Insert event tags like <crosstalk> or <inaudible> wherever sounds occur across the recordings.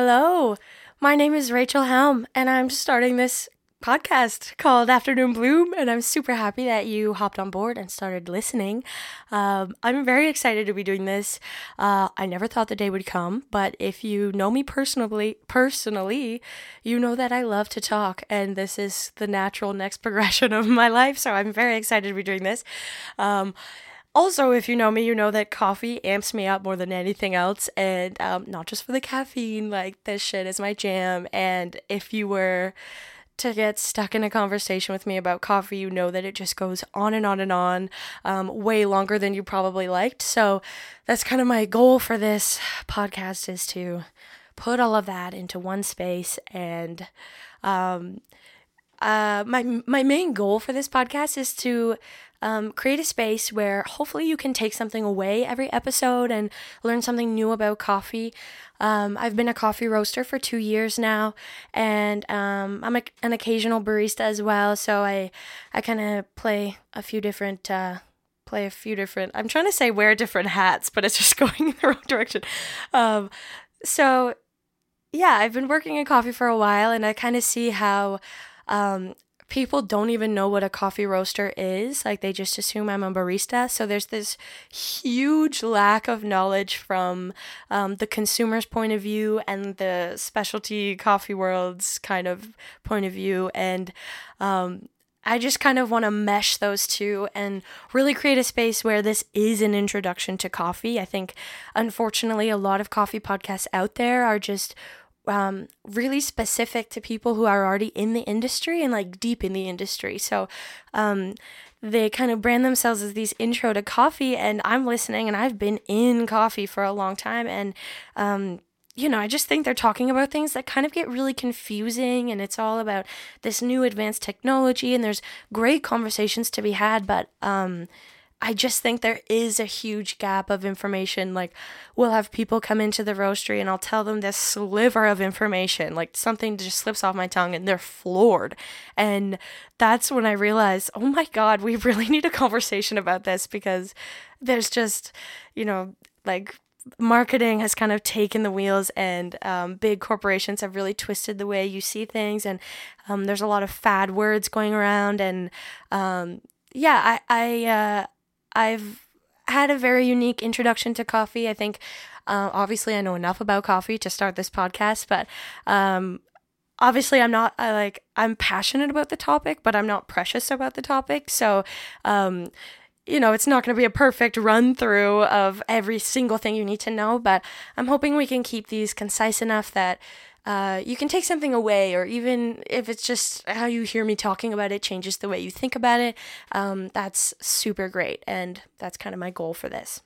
Hello, my name is Rachael Helm, and I'm starting this podcast called Afternoon Bloom, and I'm super happy that you hopped on board and started listening. Um, I'm very excited to be doing this. Uh, I never thought the day would come, but if you know me personally, personally, you know that I love to talk, and this is the natural next <laughs> progression of my life. So I'm very excited to be doing this. Um, also, if you know me, you know that coffee amps me up more than anything else, and um, not just for the caffeine. Like this shit is my jam. And if you were to get stuck in a conversation with me about coffee, you know that it just goes on and on and on, um, way longer than you probably liked. So that's kind of my goal for this podcast is to put all of that into one space and um, uh, my my main goal for this podcast is to um, create a space where hopefully you can take something away every episode and learn something new about coffee. Um, I've been a coffee roaster for two years now, and um, I'm a, an occasional barista as well. So I I kind of play a few different. Uh, play a few different i'm trying to say wear different hats but it's just <laughs> going in the wrong direction um, so yeah i've been working in coffee for a while and i kind of see how um, people don't even know what a coffee roaster is. Like they just assume I'm a barista. So there's this huge lack of knowledge from um, the consumer's point of view and the specialty coffee world's kind of point of view. And um, I just kind of want to mesh those two and really create a space where this is an introduction to coffee. I think, unfortunately, a lot of coffee podcasts out there are just um, really specific to people who are already in the industry and like deep in the industry. So um, they kind of brand themselves as these intro to coffee, and I'm listening, and I've been in coffee for a long time, and um, you know, I just think they're talking about things that kind of get really confusing, and it's all about this new advanced technology, and there's great conversations to be had, but um, I just think there is a huge gap of information. Like, we'll have people come into the roastery and I'll tell them this sliver of information, like something just slips off my tongue and they're floored. And that's when I realized, oh my God, we <laughs> really need a conversation about this because there's just, you know, like marketing has kind of taken the wheels and um, big corporations have really twisted the way you see things and um, there's a lot of fad words going around and um, yeah i i uh, I've had a very unique introduction to coffee. I think, uh, obviously, I know enough about coffee to start this podcast, but um, obviously, I'm not I like I'm passionate about the topic, but I'm not precious about the topic. So, um, you know, it's not going to be a perfect run through of every single thing you need to know, but I'm hoping we can keep these concise enough that uh, you can take something away, or even if it's just how you hear me talking about it changes the way you think about it, um, that's super great. And that's kind of my goal for this.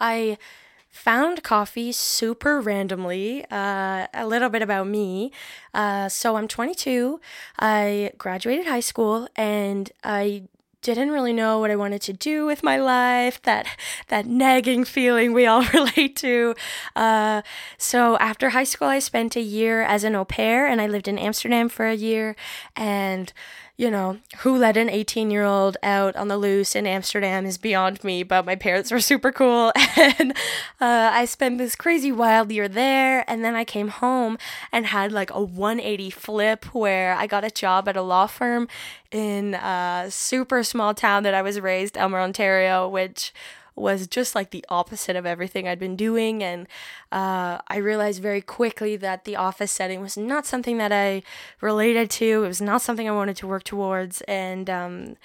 I found coffee super randomly. Uh, a little bit about me. Uh, so I'm 22. I graduated high school and I didn't really know what I wanted to do with my life, that that nagging feeling we all <laughs> relate to. Uh, so after high school, I spent a year as an au pair, and I lived in Amsterdam for a year, and you know, who let an 18 year old out on the loose in Amsterdam is beyond me, but my parents were <laughs> super cool. <laughs> And uh, I spent this crazy wild year there. And then I came home and had like a 180 flip where I got a job at a law firm in a super small town that I was raised, Elmer, Ontario, which was just like the opposite of everything I'd been doing. And uh, I realized very quickly that the office setting was not something that I related to. It was not something I wanted to work towards. And um,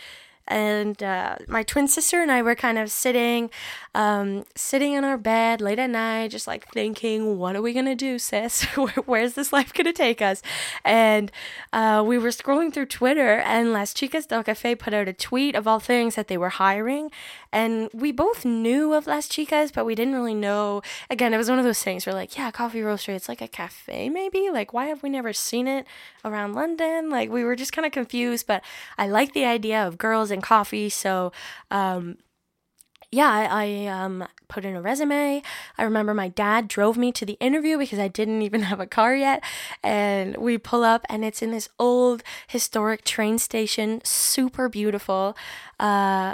and uh, my twin sister and I were kind of sitting, um, sitting in our bed late at night, just like thinking, what are we gonna do, sis? <laughs> Where's this life gonna take us? And uh, we were scrolling through Twitter, and Las Chicas del Cafe put out a tweet of all things that they were hiring, and we both knew of Las Chicas, but we didn't really know. Again, it was one of those things where like, yeah, coffee roastery, it's like a cafe, maybe. Like, why have we never seen it around London? Like, we were just kind of confused, but I like the idea of girls and coffee. So, um, yeah, I, I um, put in a resume. I remember my dad drove me to the interview because I didn't <laughs> even have a car yet. And we pull up, and it's in this old historic train station, super beautiful. Uh,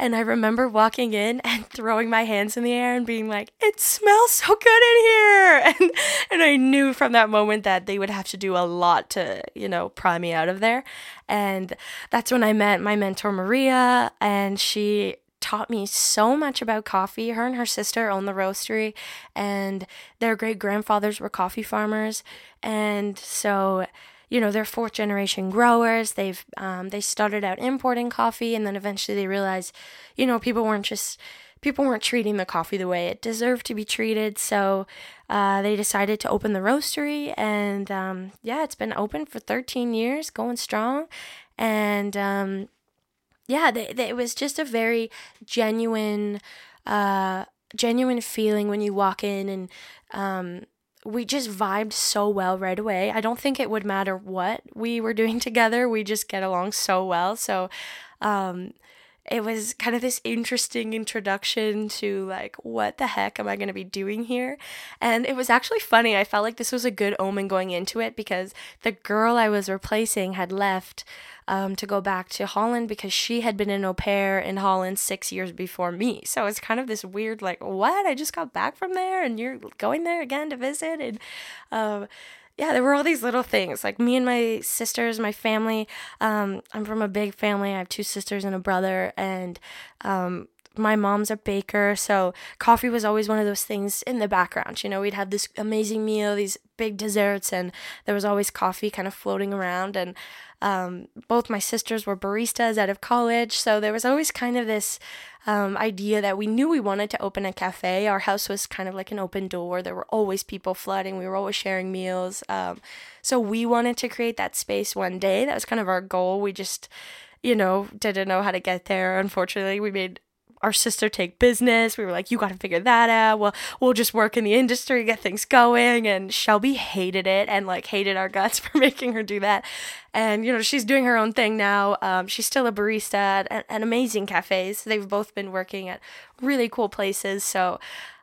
and I remember walking in <laughs> and throwing my hands in the air and being like, it smells so good in here. <laughs> And, and I knew from that moment that they would have to do a lot to, you know, pry me out of there. And that's when I met my mentor, Maria, and she taught me so much about coffee. Her and her sister own the roastery, and their great grandfathers were coffee farmers. And so, you know, they're fourth generation growers. They've um, they started out importing coffee, and then eventually they realized, you know, people weren't just people weren't treating the coffee the way it deserved to be treated. So uh, they decided to open the roastery, and um, yeah, it's been open for 13 years, going strong, and um, yeah, they, they, it was just a very genuine, uh, genuine feeling when you walk in and um, we just vibed so well right away. I don't think it would matter what we were doing <laughs> together. We just get along so well. So, um, it was kind of this interesting introduction to like what the heck am i going to be doing here? And it was actually funny i felt like this was a good omen going into it because the girl i was replacing had left um, to go back to holland because she had been an au pair in holland six years before me. So it's kind of this weird like what? I just got back from there and you're going there again to visit? And um, yeah, there were all these little things. Like me and my sisters, my family. Um, I'm from a big family. I have two sisters and a brother, and um, my mom's a baker, so coffee was always one of those things in the background. You know, we'd have this amazing meal, these big desserts, and there was always coffee kind of floating around. And um, both my sisters were baristas out of college, so there was always kind of this um, idea that we knew we wanted to open a cafe. Our house was kind of like an open door. There were always people flooding. We were always sharing meals. Um, so we wanted to create that space one day. That was kind of our goal. We just, you know, didn't know how to get there. Unfortunately, we made our sister take business. We were like, you got to figure that out. Well, we'll just work in the industry, get things going. And Shelby hated it and like hated our guts <laughs> for making her do that. And, you know, she's doing her own thing now. Um, she's still a barista at, at amazing cafes. They've both been working at really cool places. So,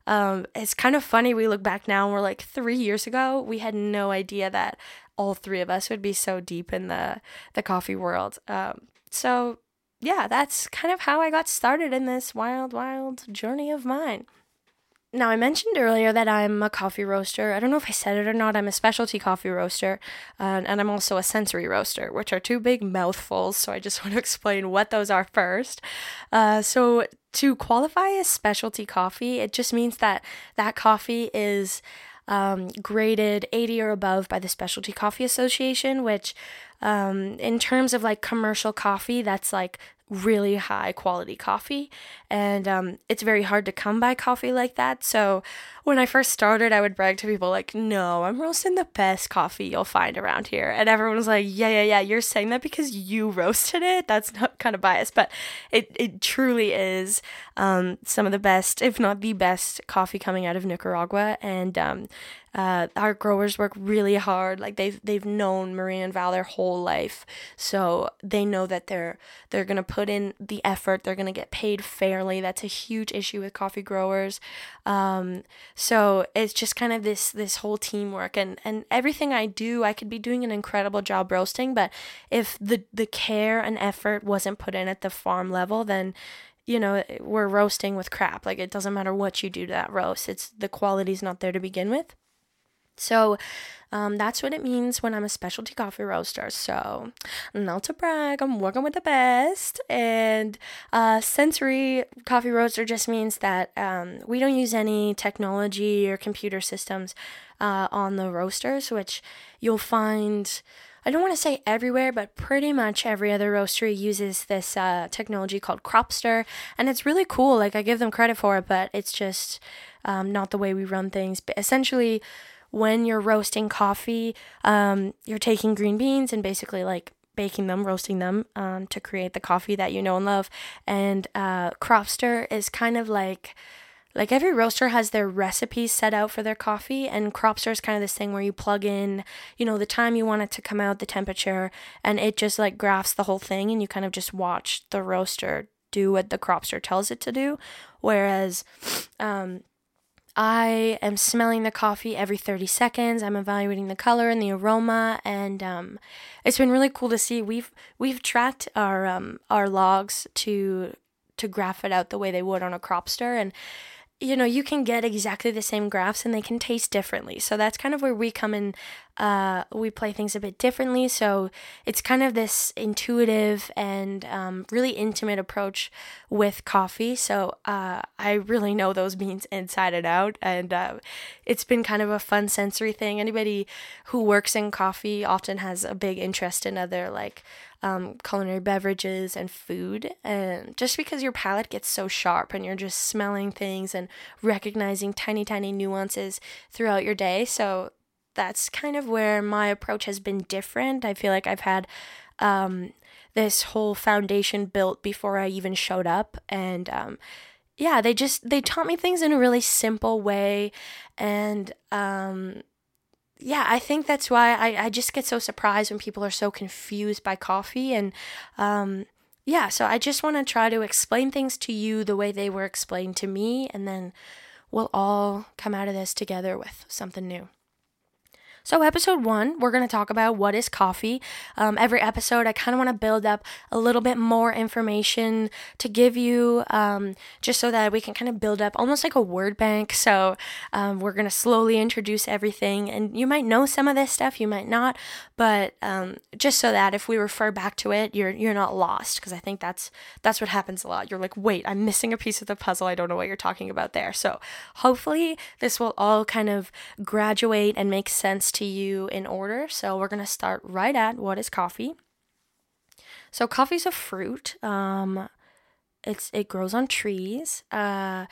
um, it's kind of funny. We look back now and we're like, three years ago, we had no idea that all three of us would be so deep in the, the coffee world. Um, so yeah, that's kind of how I got started in this wild, wild journey of mine. Now, I mentioned earlier that I'm a coffee roaster. I don't know if I said it or not. I'm a specialty coffee roaster, uh, and I'm also a sensory roaster, which are two big mouthfuls. So I just <laughs> want to explain what those are first. Uh, so, to qualify as specialty coffee, it just means that that coffee is um, graded 80 or above by the Specialty Coffee Association, which, um, in terms of like commercial coffee, that's like really high quality coffee. And um, it's very hard to come by coffee like that. So when i first started i would brag to people like no i'm roasting the best coffee you'll find around here. And everyone was like yeah yeah yeah you're saying that because you roasted it? That's not kind of biased but it, it truly is um, some of the best if not the best coffee coming out of nicaragua. And um, uh, our growers work really hard. Like they've they've known Maria and Val their whole life, so they know that they're they're gonna put in the effort. They're gonna get paid fairly. That's a huge issue with coffee growers. Um, so it's just kind of this this whole teamwork and and everything I do, I could be doing an incredible job roasting, but if the the care and effort wasn't put in at the farm level, then you know we're roasting with crap like it doesn't matter what you do to that roast it's the quality's not there to begin with so um, that's what it means when I'm a specialty coffee roaster. So, not to brag, I'm working with the best. And uh, sensory coffee roaster just means that um, we don't use any technology or computer systems uh, on the roasters, which you'll find. I don't want to say everywhere, but pretty much every other roastery uses this uh, technology called Cropster, and it's really cool. Like I give them credit for it, but it's just um, not the way we run things. But essentially, when you're roasting coffee, um, you're taking green beans and basically like baking them, roasting them um, to create the coffee that you know and love. And uh, Cropster is kind of like like every roaster has their recipes set out for their coffee and cropster is kind of this thing where you plug in you know the time you want it to come out the temperature and it just like graphs the whole thing and you kind of just watch the roaster do what the cropster tells it to do. Whereas um, I am smelling the coffee every 30 seconds. I'm evaluating the color and the aroma, and um, it's been really cool to see. We've we've tracked our um, our logs to to graph it out the way they would on a cropster, and you know, you can get exactly the same graphs and they can taste differently. So that's kind of where we come in. Uh, we play things a bit differently. So it's kind of this intuitive and um, really intimate approach with coffee. So uh, I really know those <laughs> beans inside and out. And uh, it's been kind of a fun sensory thing. Anybody who works in coffee often has a big interest in other, like, um, culinary beverages and food. And just because your palate gets so sharp and you're just smelling things and recognizing tiny, tiny nuances throughout your day. So that's kind of where my approach has been different. I feel like I've had um, this whole foundation built before I even showed up. And um, yeah, they just they taught me things in a really simple way, and um, yeah, I think that's why I, I just get so surprised when people are so confused by coffee. And um, yeah, so I just want to try to explain things to you the way they were explained to me. And then we'll all come out of this together with something new. So, episode one, we're going to talk about what is coffee. Um, every episode, I kind of want to build up a little bit more information to give you, um, just so that we can kind of build up almost like a word bank. So, um, we're going to slowly introduce everything, and you might know some of this stuff, you might not, but um, just so that if we refer back to it, you're you're not lost. Because I think that's that's what happens a lot. You're like, wait, I'm missing a piece of the puzzle. I don't know what you're talking about there. So, hopefully, this will all kind of graduate and make sense to you in order. So we're going to start right at what is coffee. So coffee's a fruit. Um, it's it grows on trees. Uh,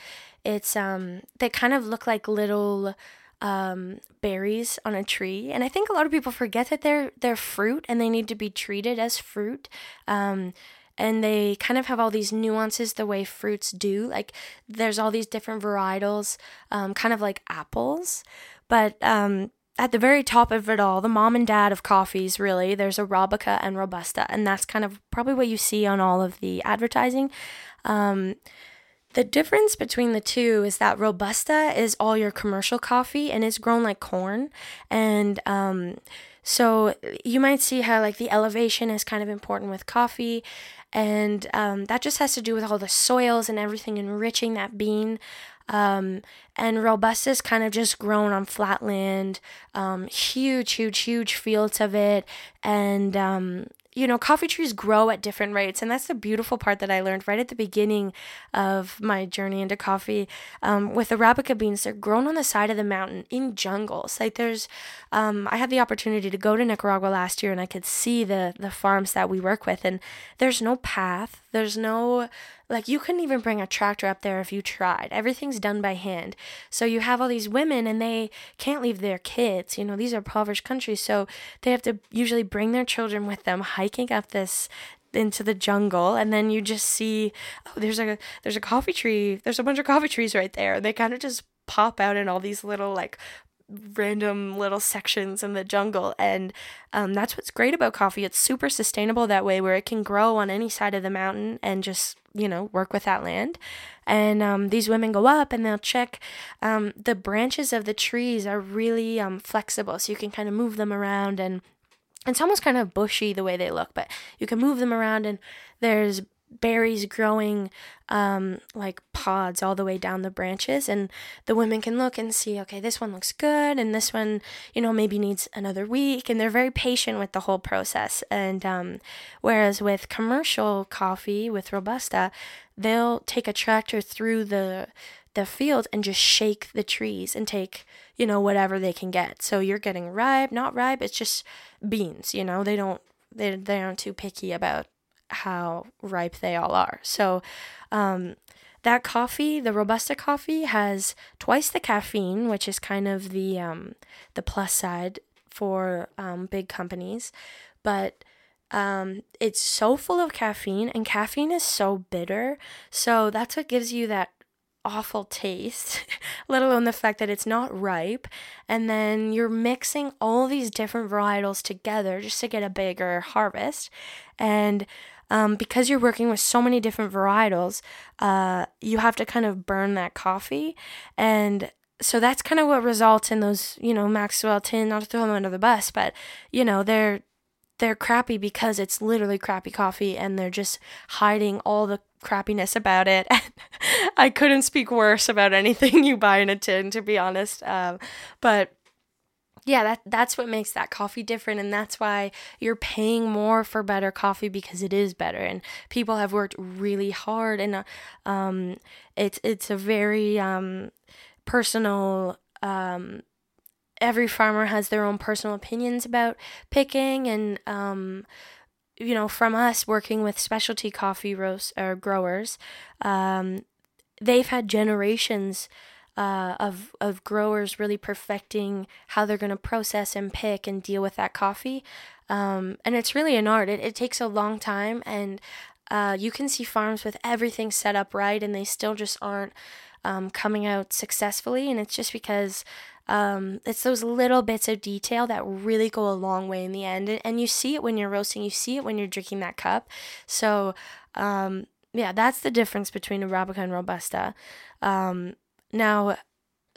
it's um they kind of look like little um, berries on a tree, and I think a lot of people forget that they're they're fruit and they need to be treated as fruit. Um, and they kind of have all these nuances the way fruits do. Like there's all these different varietals, um, kind of like apples, but um, at the very top of it all, the mom and dad of coffees, really, there's Arabica and Robusta, and that's kind of probably what you see on all of the advertising. Um, the difference between the two is that Robusta is all your commercial coffee and it's grown like corn. And um, so you might see how, like, the elevation is kind of important with coffee. And um, that just has to do with all the soils and everything enriching that bean. Um, and Robusta's kind of just grown on flat land, um, huge, huge, huge fields of it. And um, you know, coffee trees grow at different rates. And that's the beautiful part that I learned right at the beginning of my journey into coffee. Um, with Arabica beans, they're grown on the side of the mountain in jungles. Like there's, um, I had the opportunity to go to Nicaragua last year and I could see the, the farms that we work with. And there's no path, there's no like you couldn't even bring a tractor up there if you tried. Everything's done by hand. So you have all these women and they can't leave their kids. You know, these are impoverished countries, so they have to usually bring their children with them hiking up this into the jungle and then you just see oh there's a there's a coffee tree. There's a bunch of coffee trees right there. They kind of just pop out in all these little like random little sections in the jungle and um, that's what's great about coffee. It's super sustainable that way where it can grow on any side of the mountain and just you know work with that land. And um, these women go up and they'll check um, the branches of the trees are really um, flexible so you can kind of move them around and it's almost kind of bushy the way they look but you can move them around and there's berries growing um, like pods all the way down the branches and the women can look and see okay this one looks good and this one you know maybe needs another week and they're very patient with the whole process. And um, whereas with commercial coffee with robusta they'll take a tractor through the the field and just shake the trees and take you know whatever they can get. So you're getting ripe not ripe it's just beans you know they don't they, they aren't too picky about how ripe they all are. So, um, that coffee, the Robusta coffee, has twice the caffeine, which is kind of the um, the plus side for um, big companies, but um, it's so full of caffeine, and caffeine is so bitter. So that's what gives you that awful taste, <laughs> let alone the fact that it's not ripe. And then you're mixing all these different varietals together just to get a bigger harvest. And um, because you're working with so many different varietals, uh, you have to kind of burn that coffee. And so that's kind of what results in those, you know, Maxwell tin, not to throw them under the bus, but, you know, they're they're crappy because it's literally crappy coffee and they're just hiding all the crappiness about it. <laughs> I couldn't speak worse about anything <laughs> you buy in a tin, to be honest. Um, but yeah, that that's what makes that coffee different, and that's why you're paying more for better coffee because it is better, and people have worked really hard, and uh, um, it's it's a very um, personal. Um, every farmer has their own personal opinions about picking, and um, you know, from us working with specialty coffee roast or growers, um, they've had generations uh, of of growers really perfecting how they're going to process and pick and deal with that coffee. Um, and it's really an art. It, it takes a long time, and uh, you can see farms with everything set up right, and they still just aren't um, coming out successfully. And it's just because um, it's those little bits of detail that really go a long way in the end. And, and you see it when you're roasting, you see it when you're drinking that cup. So, um, yeah, that's the difference between Arabica and Robusta. Um, now,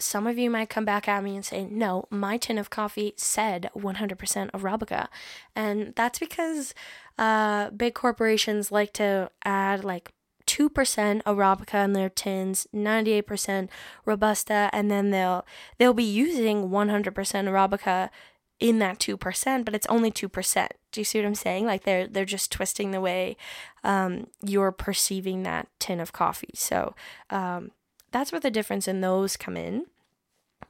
some of you might come back at me and say, no, my tin of coffee said 100% Arabica. And that's because uh, big corporations like to add like 2% Arabica in their tins, 98% Robusta, and then they'll they'll be using 100% Arabica in that 2%, but it's only 2%. Do you see what I'm saying? Like they're they're just twisting the way um, you're perceiving that tin of coffee. So um, that's where the difference in those come in.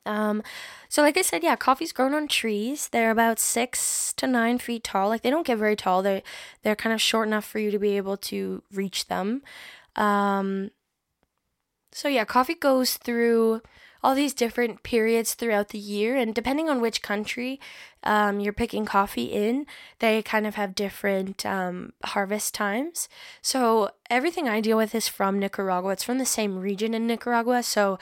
Um, so like I said, yeah, coffee's grown on trees. They're about six to nine feet tall. Like they don't get very tall. They're they're kind of short enough for you to be able to reach them. Um, so yeah, coffee goes through all these different periods throughout the year, and depending on which country um, you're picking coffee in, they kind of have different um, harvest times. So everything I deal with is from Nicaragua. It's from the same region in Nicaragua, so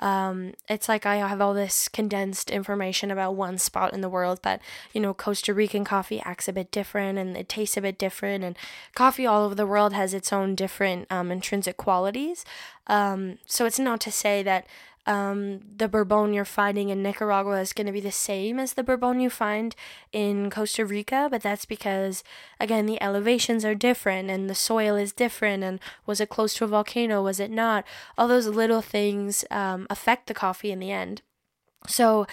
um, it's like I have all this condensed information about one spot in the world, but you know, Costa Rican coffee acts a bit different and it tastes a bit different, and coffee all over the world has its own different um, intrinsic qualities. Um, so it's not to say that um, the bourbon you're finding in Nicaragua is going to be the same as the bourbon you find in Costa Rica, but that's because, again, the elevations are different and the soil is different. And was it close to a volcano? Was it not? All those little things um, affect the coffee in the end. So,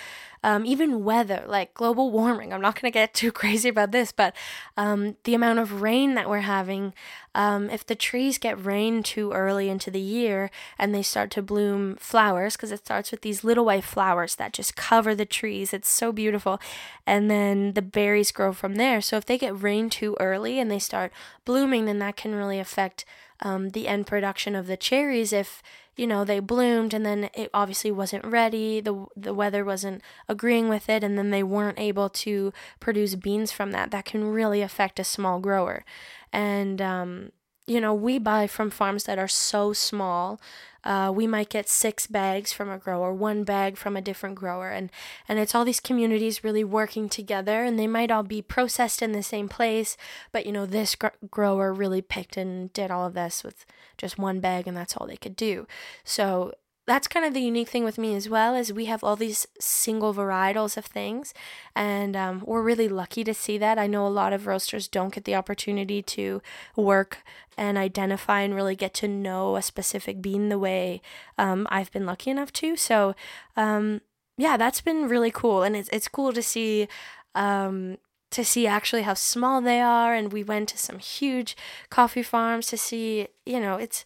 um, even weather, like global warming, I'm not going to get too <laughs> crazy about this, but um, the amount of rain that we're having, um, if the trees get rain too early into the year and they start to bloom flowers, because it starts with these little white flowers that just cover the trees, it's so beautiful, and then the berries grow from there. So, if they get rain too early and they start blooming, then that can really affect um, the end production of the cherries if you know they bloomed and then it obviously wasn't ready the the weather wasn't agreeing with it and then they weren't able to produce beans from that. That can really affect a small grower. And um, you know we buy from farms that are so small uh, we might get six bags from a grower, one bag from a different grower, and and it's all these communities really working together, and they might all be processed in the same place, but you know this gr- grower really picked and did all of this with just one bag, and that's all they could do. So that's kind of the unique thing with me as well is we have all these single varietals of things and um, we're really lucky to see that. I know a lot of roasters don't get the opportunity to work and identify and really get to know a specific bean the way um, i've been lucky enough to. So um, yeah that's been really cool and it's, it's cool to see um, to see actually how small they are and we went to some huge coffee farms to see you know it's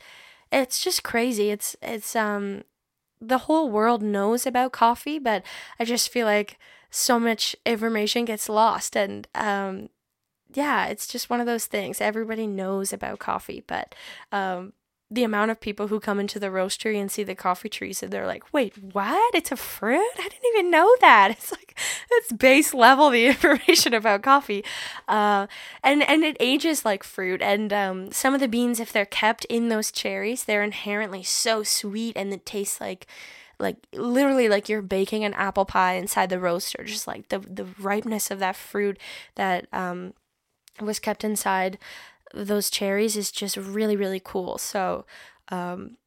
it's just crazy. It's it's um the whole world knows about coffee, but I just feel like so much information gets lost and um yeah, it's just one of those things. Everybody knows about coffee, but um the amount of people who come into the roastery and see the coffee trees and they're like, wait, what? It's a fruit? I didn't even know that. <laughs> It's like it's base level the <laughs> information about coffee. Uh, and and it ages like fruit. And um, some of the beans, if they're kept in those cherries, they're inherently so sweet and it tastes like like literally like you're baking an apple pie inside the roaster. Just like the the ripeness of that fruit that um was kept inside those cherries is just really, really cool. So, um,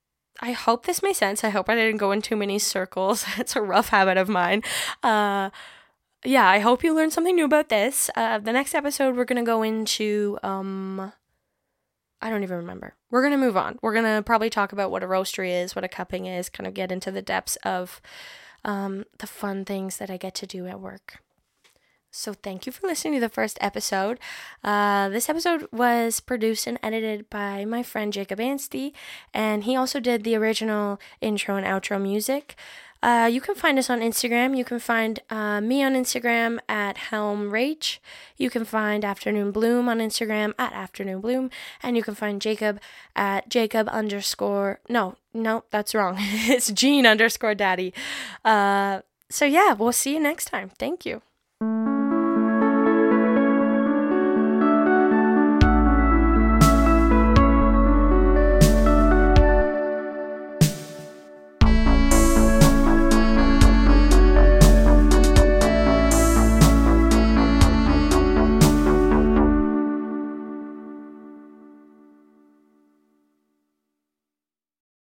I hope this made sense. I hope I didn't go in too many circles. <laughs> it's a rough habit of mine. Uh, yeah, I hope you learned something new about this. Uh, the next episode, we're going to go into, um, I don't even remember. We're going to move on. We're going to probably talk about what a roastery is, what a cupping is, kind of get into the depths of um, the fun things that I get to do at work. So, thank you for listening to the first episode. Uh, this episode was produced and edited by my friend Jacob Anstey, and he also did the original intro and outro music. Uh, you can find us on Instagram. You can find uh, me on Instagram at Helm Rach. You can find Afternoon Bloom on Instagram at Afternoon Bloom. And you can find Jacob at Jacob underscore. No, no, that's wrong. <laughs> it's Gene underscore daddy. Uh, so, yeah, we'll see you next time. Thank you.